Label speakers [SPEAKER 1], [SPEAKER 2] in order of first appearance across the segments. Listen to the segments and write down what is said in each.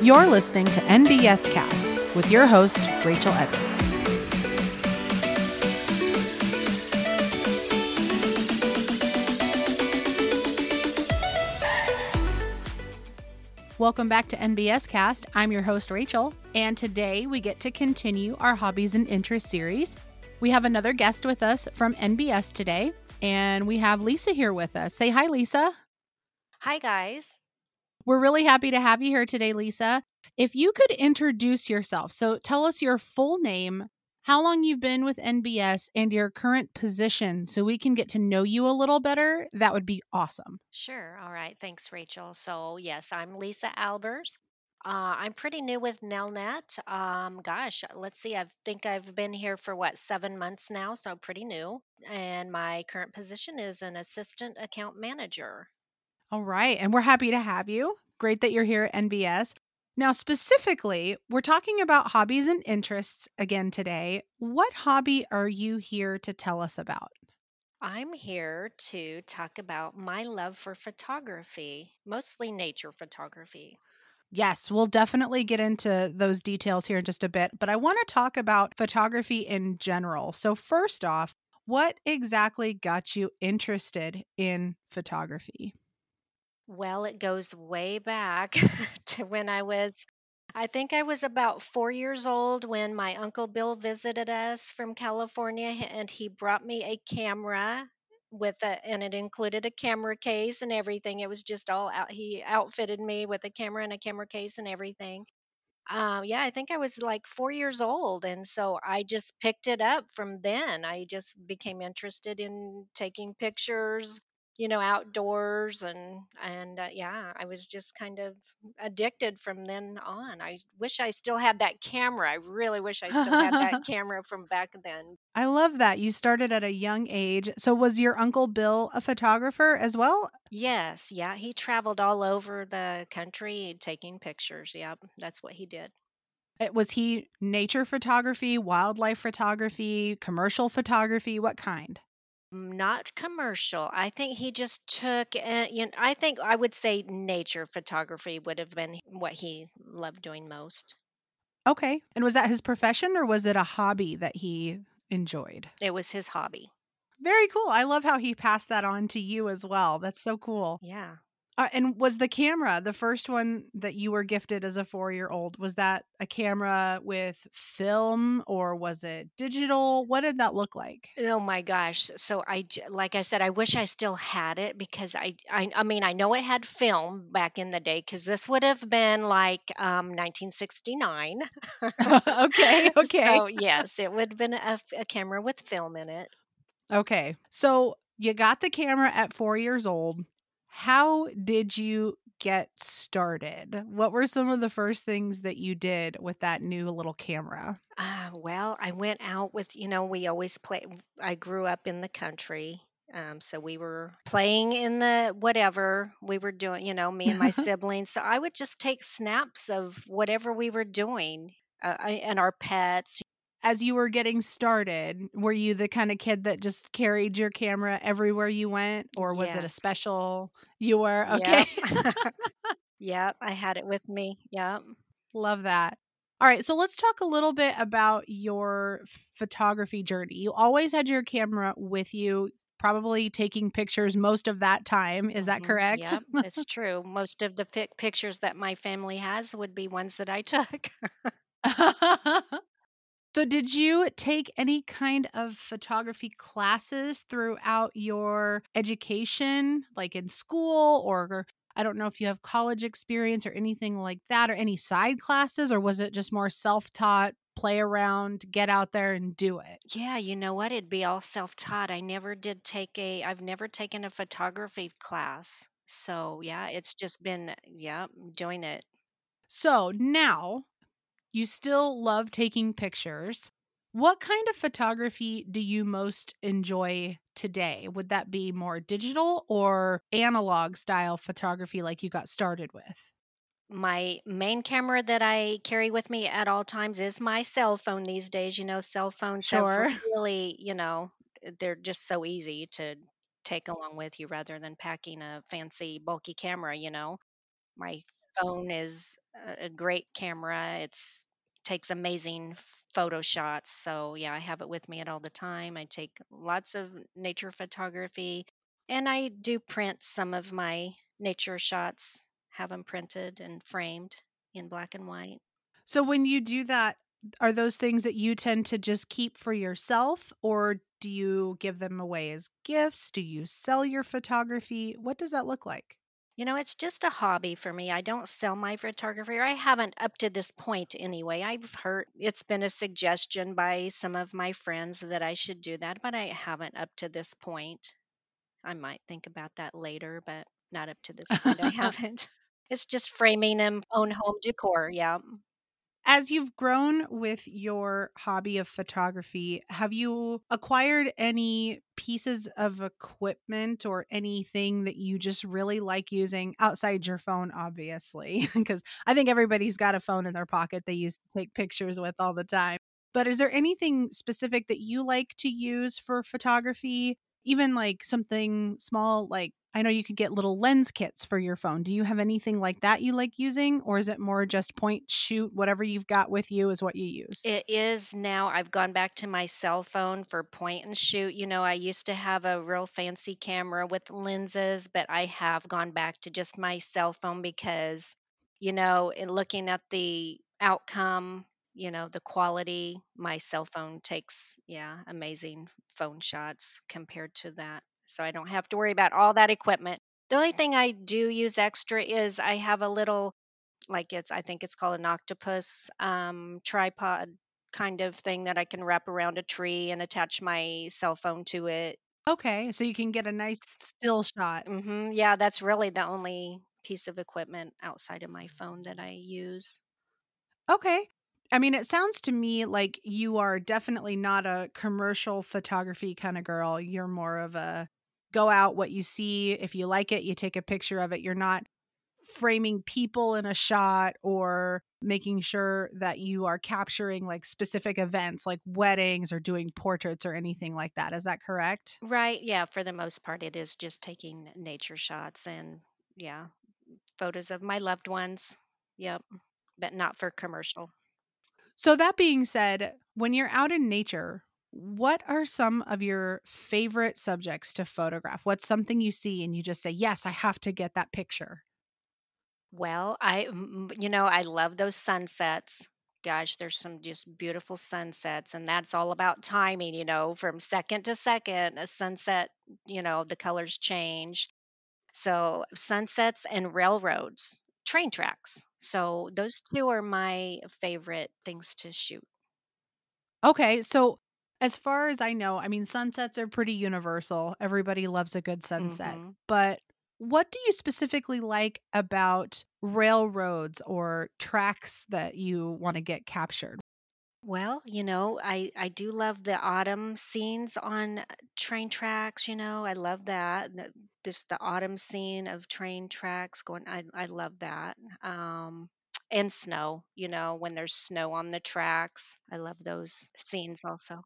[SPEAKER 1] You're listening to NBS Cast with your host, Rachel Edwards. Welcome back to NBS Cast. I'm your host, Rachel, and today we get to continue our Hobbies and Interests series. We have another guest with us from NBS today, and we have Lisa here with us. Say hi, Lisa.
[SPEAKER 2] Hi, guys.
[SPEAKER 1] We're really happy to have you here today, Lisa. If you could introduce yourself, so tell us your full name, how long you've been with NBS, and your current position so we can get to know you a little better, that would be awesome.
[SPEAKER 2] Sure. All right. Thanks, Rachel. So, yes, I'm Lisa Albers. Uh, I'm pretty new with Nelnet. Um, gosh, let's see. I think I've been here for what, seven months now, so pretty new. And my current position is an assistant account manager.
[SPEAKER 1] All right. And we're happy to have you. Great that you're here at NBS. Now, specifically, we're talking about hobbies and interests again today. What hobby are you here to tell us about?
[SPEAKER 2] I'm here to talk about my love for photography, mostly nature photography.
[SPEAKER 1] Yes, we'll definitely get into those details here in just a bit, but I want to talk about photography in general. So, first off, what exactly got you interested in photography?
[SPEAKER 2] Well, it goes way back to when I was, I think I was about four years old when my Uncle Bill visited us from California and he brought me a camera with a, and it included a camera case and everything. It was just all out. He outfitted me with a camera and a camera case and everything. Um, yeah, I think I was like four years old. And so I just picked it up from then. I just became interested in taking pictures, you know outdoors and and uh, yeah i was just kind of addicted from then on i wish i still had that camera i really wish i still had that camera from back then
[SPEAKER 1] I love that. You started at a young age. So, was your Uncle Bill a photographer as well?
[SPEAKER 2] yes yeah he traveled all over the country taking pictures yep that's what he did
[SPEAKER 1] Uh, Was he nature photography, wildlife photography, commercial photography? What kind?
[SPEAKER 2] Mm, not commercial i think he just took uh, you know i think i would say nature photography would have been what he loved doing most
[SPEAKER 1] Okay. And was that his profession or was it a hobby that he enjoyed?
[SPEAKER 2] it was his hobby
[SPEAKER 1] Very cool. I love how he passed that on to you as well. That's so cool.
[SPEAKER 2] yeah
[SPEAKER 1] Uh, and was the camera the first one that you were gifted as a four year old? Was that a camera with film or was it digital? What did that look like?
[SPEAKER 2] Oh my gosh. So I, like I said I wish I still had it because I I, I mean I know it had film back in the day cuz this would have been like um 1969.
[SPEAKER 1] okay. Okay.
[SPEAKER 2] So yes, it would have been a, a camera with film in it.
[SPEAKER 1] Okay. So you got the camera at four years old. How did you get started? What were some of the first things that you did with that new little camera?
[SPEAKER 2] Uh, well, I went out with, you know, we always play. I grew up in the country. Um, so we were playing in the whatever we were doing, you know, me and my siblings. So I would just take snaps of whatever we were doing uh, I- and our pets.
[SPEAKER 1] As you were getting started, were you the kind of kid that just carried your camera everywhere you went, or was it a special? You were okay.
[SPEAKER 2] Yep. yep. I had it with me. Yep.
[SPEAKER 1] Love that. All right, so let's talk a little bit about your photography journey. You always had your camera with you, probably taking pictures most of that time. Is that
[SPEAKER 2] Mhm.
[SPEAKER 1] correct?
[SPEAKER 2] Yep. It's true. Most of the pic- pictures that my family has would be ones that I took.
[SPEAKER 1] so, did you take any kind of photography classes throughout your education, like in school, or I don't know if you have college experience or anything like that, or any side classes, or was it just more self taught, play around, get out there and do it?
[SPEAKER 2] Yeah, you know what? It'd be all self-taught. I never did take a, I've never taken a photography class. So, yeah, it's just been, yeah, doing it.
[SPEAKER 1] So, now you still love taking pictures. What kind of photography do you most enjoy today? Would that be more digital or analog style photography like you got started with?
[SPEAKER 2] My main camera that I carry with me at all times is my cell phone these days. You know, cell phones
[SPEAKER 1] Sure.
[SPEAKER 2] really, you know, eh, they're just so easy to take along with you rather than packing a fancy, bulky camera, you know. My phone is a great camera. It's takes amazing photo shots. So, yeah, I have it with me at all the time. I take lots of nature photography and I do print some of my nature shots, have them printed and framed in black and white.
[SPEAKER 1] So when you do that, are those things that you tend to just keep for yourself or do you give them away as gifts? Do you sell your photography? What does that look like?
[SPEAKER 2] You know, it's just a hobby for me. I don't sell my photography, or I haven't up to this point anyway. I've heard it's been a suggestion by some of my friends that I should do that, but I haven't up to this point. I might think about that later, but not up to this point. I haven't. It's just framing and own home decor. Yeah.
[SPEAKER 1] As you've grown with your hobby of photography, have you acquired any pieces of equipment or anything that you just really like using outside your phone, obviously? Because I think everybody's got a phone in their pocket they use to take pictures with all the time. But is there anything specific that you like to use for photography? Even like something small, like I know you could get little lens kits for your phone. Do you have anything like that you like using? Or is it more just point, shoot, whatever you've got with you is what you use?
[SPEAKER 2] It is now. I've gone back to my cell phone for point and shoot. You know, I used to have a real fancy camera with lenses, but I have gone back to just my cell phone because, you know, in looking at the outcome, you know, the quality, my cell phone takes, yeah, amazing phone shots compared to that. So I don't have to worry about all that equipment. The only thing I do use extra is I have a little like it's I think it's called an octopus um, tripod kind of thing that I can wrap around a tree and attach my cell phone to it.
[SPEAKER 1] Okay, so you can get a nice still shot.
[SPEAKER 2] hmm Yeah, that's really the only piece of equipment outside of my phone that I use.
[SPEAKER 1] Okay. I mean, it sounds to me like you are definitely not a commercial photography kind of girl. You're more of a go out what you see. If you like it, you take a picture of it. You're not framing people in a shot or making sure that you are capturing like specific events like weddings or doing portraits or anything like that. Is that correct?
[SPEAKER 2] Right. Yeah, for the most part, it is just taking nature shots and, yeah, photos of my loved ones. Yep. But not for commercial.
[SPEAKER 1] So, that being said, when you're out in nature, what are some of your favorite subjects to photograph? What's something you see and you just say, Yes, I have to get that picture?
[SPEAKER 2] Well, I you know, I love those sunsets. Gosh, there's some just beautiful sunsets, and that's all about timing, you know, from second to second, a sunset, you know, the colors change. So, sunsets and railroads, train tracks. So, those two are my favorite things to shoot.
[SPEAKER 1] Okay, so as far as I know, I mean, sunsets are pretty universal. Everybody loves a good sunset.
[SPEAKER 2] hmm
[SPEAKER 1] But what do you specifically like about railroads or tracks that you want to get captured?
[SPEAKER 2] Well, you know, I I do love the autumn scenes on train tracks, you know. I love that. the- Just the autumn scene of train tracks going I I love that. Um and snow, you know, when there's snow on the tracks. I love those scenes also.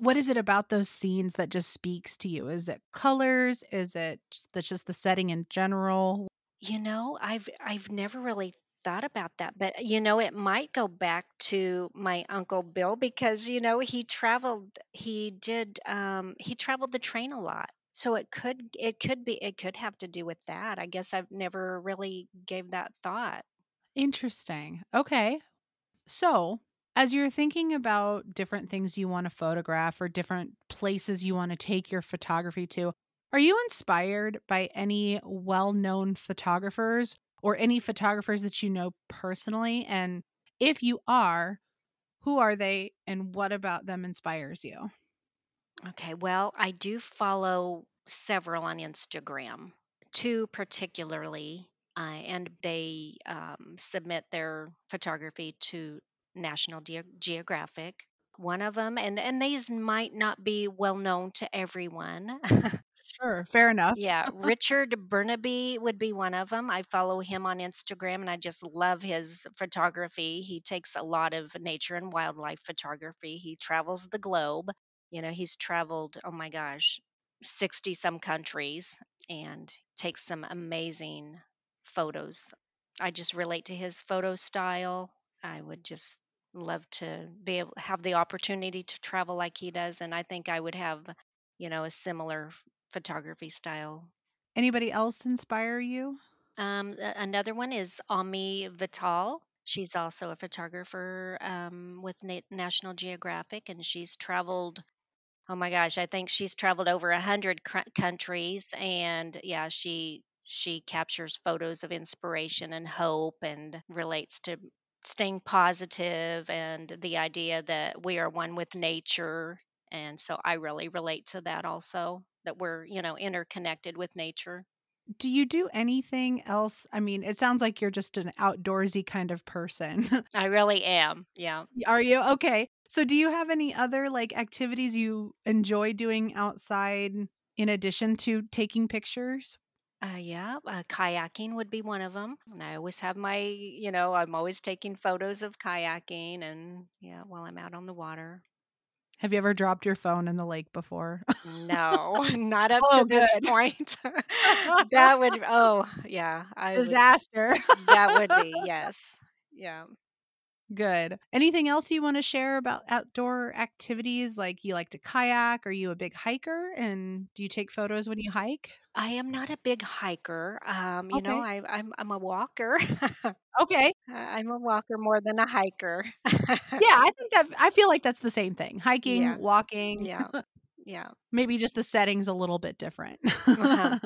[SPEAKER 1] What is it about those scenes that just speaks to you? Is it colors? Is it that's just the setting in general?
[SPEAKER 2] You know, I've I've never really thought about that, but you know, it might go back to my Uncle Bill because you know, he traveled he did um he traveled the train a lot. So it could it could be it could have to do with that. I guess I've never really gave that thought.
[SPEAKER 1] Interesting. Okay. So, as you're thinking about different things you want to photograph or different places you want to take your photography to, are you inspired by any well known photographers or any photographers that you know personally? And if you are, who are they and what about them inspires you?
[SPEAKER 2] Okay, well, I do follow several on Instagram, two particularly, uh, and they um, submit their photography to National Geo- Geographic. One of them, and and these might not be well known to everyone.
[SPEAKER 1] Sure, fair enough.
[SPEAKER 2] Yeah, Richard Bernabe would be one of them. I follow him on Instagram and I just love his photography. He takes a lot of nature and wildlife photography. He travels the globe. You know, he's traveled, oh my gosh, 60 some countries and takes some amazing photos. I just relate to his photo style. I would just love to be able have the opportunity to travel like he does and I think I would have, you know, a similar photography style.
[SPEAKER 1] Anybody else inspire you?
[SPEAKER 2] Um, another one is Ami Vital. She's also a photographer um, with Na- National Geographic, and she's traveled. Oh my gosh, I think she's traveled over a hundred cr- countries, and yeah, she she captures photos of inspiration and hope, and relates to staying positive and the idea that we are one with nature. And so I really relate to that also, that we're you know interconnected with nature
[SPEAKER 1] do you do anything else? I mean, it sounds like you're just an outdoorsy kind of person.
[SPEAKER 2] I really am. Yeah.
[SPEAKER 1] Are you? Okay. So do you have any other like activities you enjoy doing outside in addition to taking pictures?
[SPEAKER 2] Uh, yeah, uh, kayaking would be one of them. And I always have my, you know, I'm always taking photos of kayaking and yeah, while I'm out on the water.
[SPEAKER 1] Have you ever dropped your phone in the lake before?
[SPEAKER 2] No, not up oh, to good. this point. that would oh, yeah.
[SPEAKER 1] I Disaster.
[SPEAKER 2] Would, that would be, yes. Yeah.
[SPEAKER 1] Good. Anything else you want to share about outdoor activities? Like you like to kayak? Are you a big hiker? And do you take photos when you hike?
[SPEAKER 2] I am not a big hiker. Um, you okay. know, I, I'm I'm a walker.
[SPEAKER 1] okay.
[SPEAKER 2] I'm a walker more than a hiker.
[SPEAKER 1] yeah, I think that I feel like that's the same thing. Hiking,
[SPEAKER 2] yeah.
[SPEAKER 1] walking.
[SPEAKER 2] Yeah. Yeah.
[SPEAKER 1] Maybe just the setting's a little bit different. uh-huh.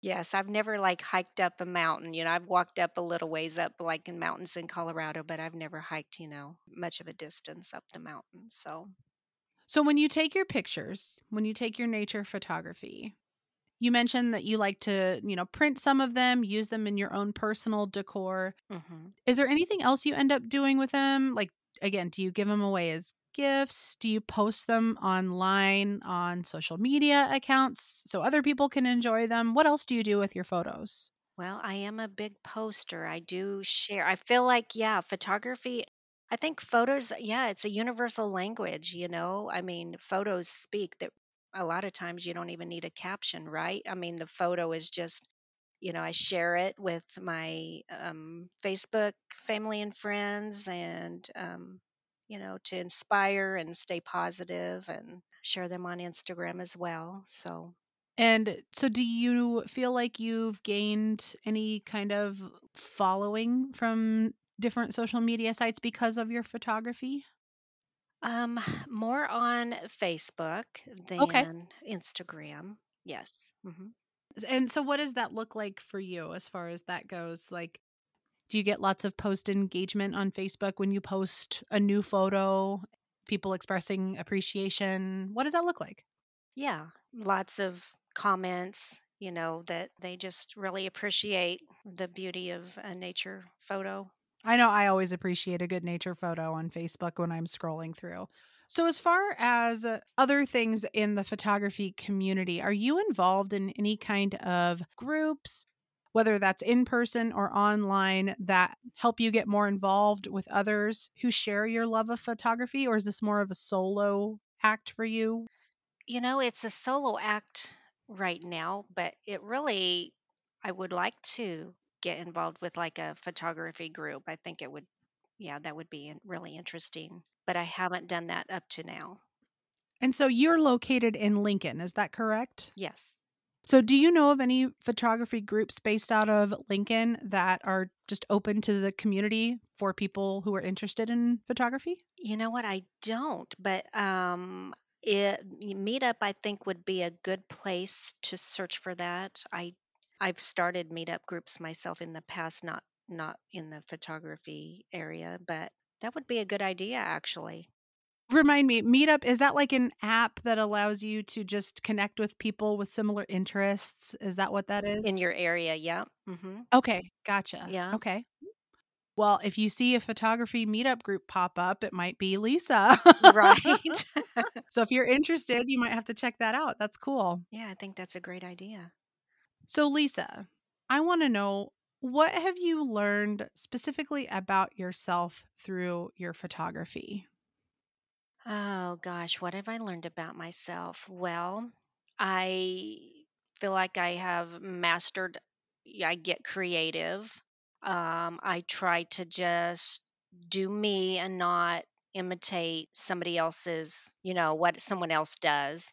[SPEAKER 2] Yes, I've never like hiked up a mountain. You know, I've walked up a little ways up, like in mountains in Colorado, but I've never hiked, you know, much of a distance up the mountain. So,
[SPEAKER 1] so when you take your pictures, when you take your nature photography, you mentioned that you like to, you know, print some of them, use them in your own personal decor. Mm-hmm. Is there anything else you end up doing with them? Like, again, do you give them away as gifts? Do you post them online on social media accounts so other people can enjoy them? What else do you do with your photos?
[SPEAKER 2] Well, I am a big poster. I do share. I feel like, yeah, photography, I think photos, yeah, it's a universal language, you know? I mean, photos speak that a lot of times you don't even need a caption, right? I mean, the photo is just, you know, I share it with my um, Facebook family and friends and um, you know, to inspire and stay positive and share them on Instagram as well. So,
[SPEAKER 1] and so do you feel like you've gained any kind of following from different social media sites because of your photography?
[SPEAKER 2] Um, more on Facebook than okay. Instagram. Yes. Mm-hmm.
[SPEAKER 1] And so, what does that look like for you as far as that goes? Like, do you get lots of post engagement on Facebook when you post a new photo? People expressing appreciation. What does that look like?
[SPEAKER 2] Yeah, lots of comments, you know, that they just really appreciate the beauty of a nature photo.
[SPEAKER 1] I know I always appreciate a good nature photo on Facebook when I'm scrolling through. So, as far as uh, other things in the photography community, are you involved in any kind of groups, whether that's in person or online, that help you get more involved with others who share your love of photography? Or is this more of a solo act for you?
[SPEAKER 2] You know, it's a solo act right now, but it really, I would like to get involved with like a photography group. I think it would, yeah, that would be really interesting. But I haven't done that up to now.
[SPEAKER 1] And so you're located in Lincoln, is that correct?
[SPEAKER 2] Yes.
[SPEAKER 1] So, do you know of any photography groups based out of Lincoln that are just open to the community for people who are interested in photography?
[SPEAKER 2] You know what? I don't, but um, it, Meetup I think would be a good place to search for that. I I've started meetup groups myself in the past, not not in the photography area, but that would be a good idea actually.
[SPEAKER 1] Remind me, Meetup, is that like an app that allows you to just connect with people with similar interests? Is that what that is?
[SPEAKER 2] In your area, yeah.
[SPEAKER 1] Mm-hmm. Okay, gotcha.
[SPEAKER 2] Yeah.
[SPEAKER 1] Okay. Well, if you see a photography meetup group pop up, it might be Lisa.
[SPEAKER 2] right.
[SPEAKER 1] so if you're interested, you might have to check that out. That's cool.
[SPEAKER 2] Yeah, I think that's a great idea.
[SPEAKER 1] So, Lisa, I want to know what have you learned specifically about yourself through your photography?
[SPEAKER 2] Oh gosh, what have I learned about myself? Well, I feel like I have mastered, I get creative. Um, I try to just do me and not imitate somebody else's, you know, what someone else does.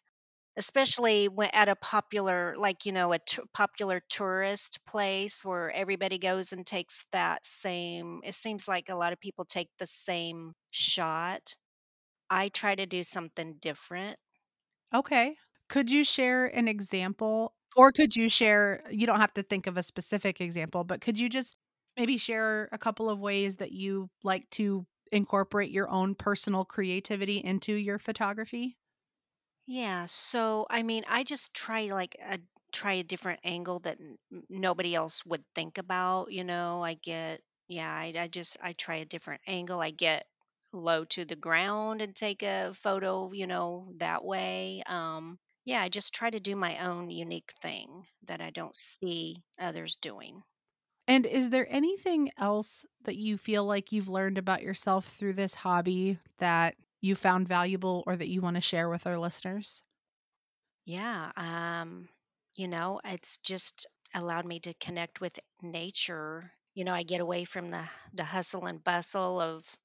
[SPEAKER 2] Especially at a popular, like, you know, a t- popular tourist place where everybody goes and takes that same, it seems like a lot of people take the same shot. I try to do something different.
[SPEAKER 1] Okay. Could you share an example or could you share you don't have to think of a specific example, but could you just maybe share a couple of ways that you like to incorporate your own personal creativity into your photography?
[SPEAKER 2] Yeah, so I mean, I just try like a try a different angle that n- nobody else would think about, you know. I get yeah, I, I just I try a different angle. I get low to the ground and take a photo, you know, that way. Um yeah, I just try to do my own unique thing that I don't see others doing.
[SPEAKER 1] And is there anything else that you feel like you've learned about yourself through this hobby that you found valuable or that you want to share with our listeners?
[SPEAKER 2] Yeah, um, you know, it's just allowed me to connect with nature. You know, I get away from the the hustle and bustle of,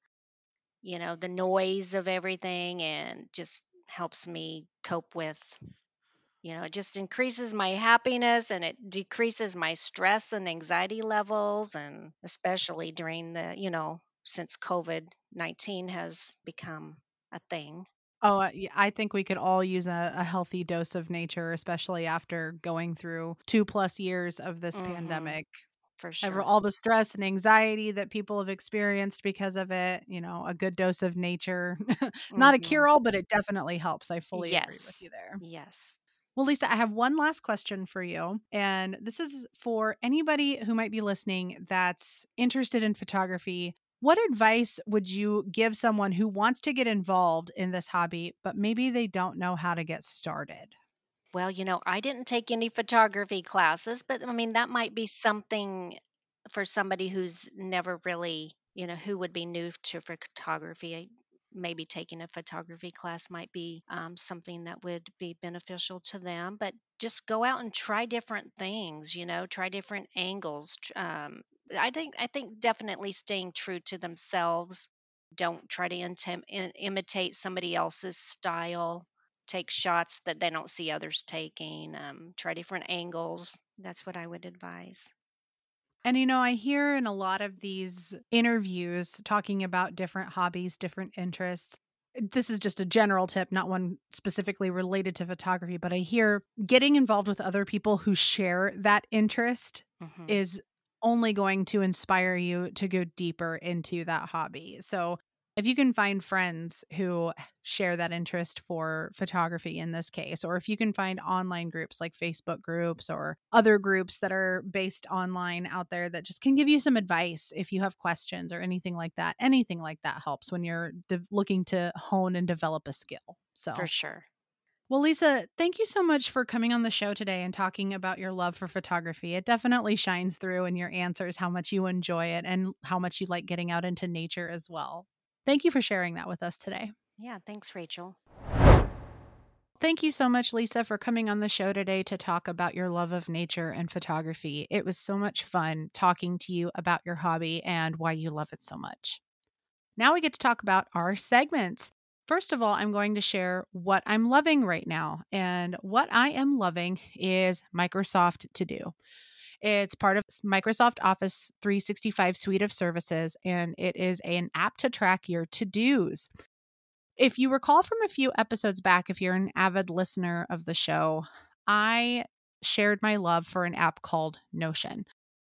[SPEAKER 2] you know, the noise of everything and just helps me cope with, you know, it just increases my happiness and it decreases my stress and anxiety levels and especially during the, you know, since COVID-19 has become a thing.
[SPEAKER 1] Oh, uh, I think we could all use a, a healthy dose of nature, especially after going through two plus years of this
[SPEAKER 2] Mhm.
[SPEAKER 1] pandemic.
[SPEAKER 2] For sure.
[SPEAKER 1] all the stress and anxiety that people have experienced because of it, you know, a good dose of nature. Not a
[SPEAKER 2] Mhm.
[SPEAKER 1] cure all, but it definitely helps. I fully agree with you there.
[SPEAKER 2] Yes.
[SPEAKER 1] Well, Lisa, I have one last question for you. And this is for anybody who might be listening that's interested in photography. What advice would you give someone who wants to get involved in this hobby, but maybe they don't know how to get started?
[SPEAKER 2] Well, you know, I didn't take any photography classes, but I mean, that might be something for somebody who's never really, you know, who would be new to photography. Maybe taking a photography class might be um, something that would be beneficial to them. But just go out and try different things, you know, try different angles. Um, I think, I think definitely staying true to themselves. Don't try to imitate somebody else's style take shots that they don't see others taking, um, try different angles. That's what I would advise.
[SPEAKER 1] And you know, I hear in a lot of these interviews talking about different hobbies, different interests. This is just a general tip, not one specifically related to photography, but I hear getting involved with other people who share that interest
[SPEAKER 2] hmm
[SPEAKER 1] is only going to inspire you to go deeper into that hobby. So, if you can find friends who share that interest for photography in this case, or if you can find online groups like Facebook groups or other groups that are based online out there that just can give you some advice if you have questions or anything like that, anything like that helps when you're de- looking to hone and develop a skill. So, for
[SPEAKER 2] sure.
[SPEAKER 1] well, Lisa, thank you so much for coming on the show today and talking about your love for photography. It definitely shines through in your answers how much you enjoy it and how much you like getting out into nature as well. Thank you for sharing that with us today.
[SPEAKER 2] Yeah. Thanks, Rachel.
[SPEAKER 1] Thank you so much, Lisa, for coming on the show today to talk about your love of nature and photography. It was so much fun talking to you about your hobby and why you love it so much. Now we get to talk about our segments. First of all, I'm going to share what I'm loving right now. And what I am loving is Microsoft To Do. It's part of Microsoft Office 365 suite of services, and it is an app to track your to dos. If you recall from a few episodes back, if you're an avid listener of the show, I shared my love for an app called Notion.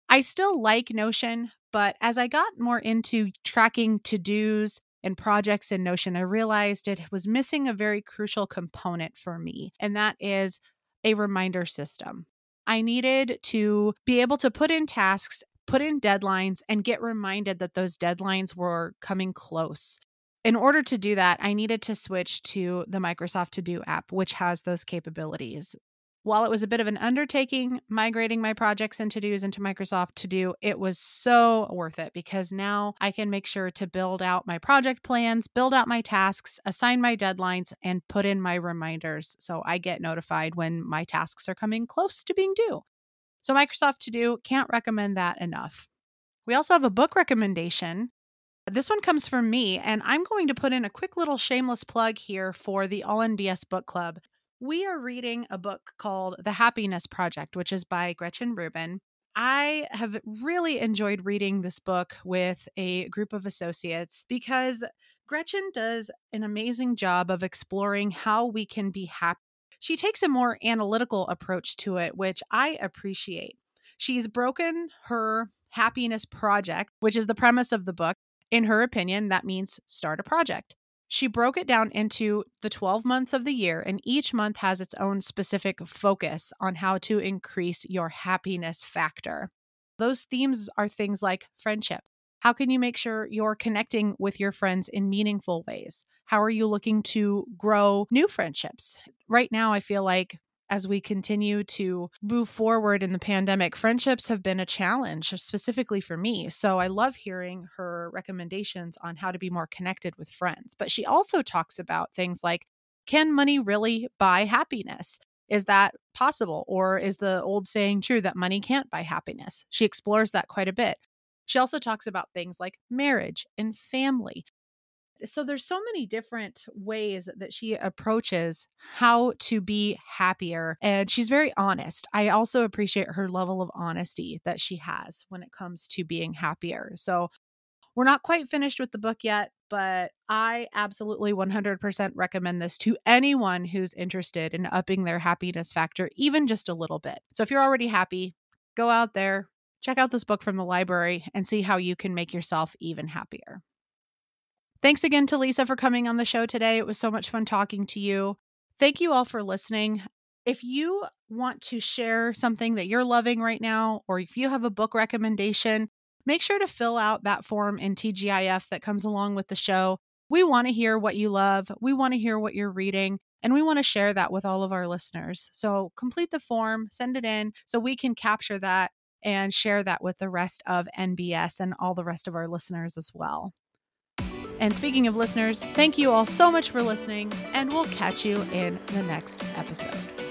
[SPEAKER 1] I still like Notion, but as I got more into tracking to dos and projects in Notion, I realized it was missing a very crucial component for me, and that is a reminder system. I needed to be able to put in tasks, put in deadlines, and get reminded that those deadlines were coming close. In order to do that, I needed to switch to the Microsoft To Do app, which has those capabilities. While it was a bit of an undertaking migrating my projects and to dos into Microsoft To Do, it was so worth it because now I can make sure to build out my project plans, build out my tasks, assign my deadlines, and put in my reminders so I get notified when my tasks are coming close to being due. So, Microsoft To Do can't recommend that enough. We also have a book recommendation. This one comes from me, and I'm going to put in a quick little shameless plug here for the All NBS Book Club. We are reading a book called The Happiness Project, which is by Gretchen Rubin. I have really enjoyed reading this book with a group of associates because Gretchen does an amazing job of exploring how we can be happy. She takes a more analytical approach to it, which I appreciate. She's broken her happiness project, which is the premise of the book. In her opinion, that means start a project. She broke it down into the 12 months of the year, and each month has its own specific focus on how to increase your happiness factor. Those themes are things like friendship. How can you make sure you're connecting with your friends in meaningful ways? How are you looking to grow new friendships? Right now, I feel like as we continue to move forward in the pandemic, friendships have been a challenge, uh, specifically for me. So I love hearing her recommendations on how to be more connected with friends. But she also talks about things like can money really buy happiness? Is that possible? Or is the old saying true that money can't buy happiness? She explores that quite a bit. She also talks about things like marriage and family so there's so many different ways that she approaches how to be happier and she's very honest. I also appreciate her level of honesty that she has when it comes to being happier. So we're not quite finished with the book yet but i absolutely 100% recommend this to anyone who's interested in upping their happiness factor even just a little bit. So if you're already happy go out there check out this book from the library and see how you can make yourself even happier Thanks again to Lisa for coming on the show today. It was so much fun talking to you. Thank you all for listening. If you want to share something that you're loving right now, or if you have a book recommendation, make sure to fill out that form in TGIF that comes along with the show. We want to hear what you love, we want to hear what you're reading, and we want to share that with all of our listeners. So complete the form, send it in so we can capture that and share that with the rest of NBS and all the rest of our listeners as well. And speaking of listeners, thank you all so much for listening, and we'll catch you in the next episode.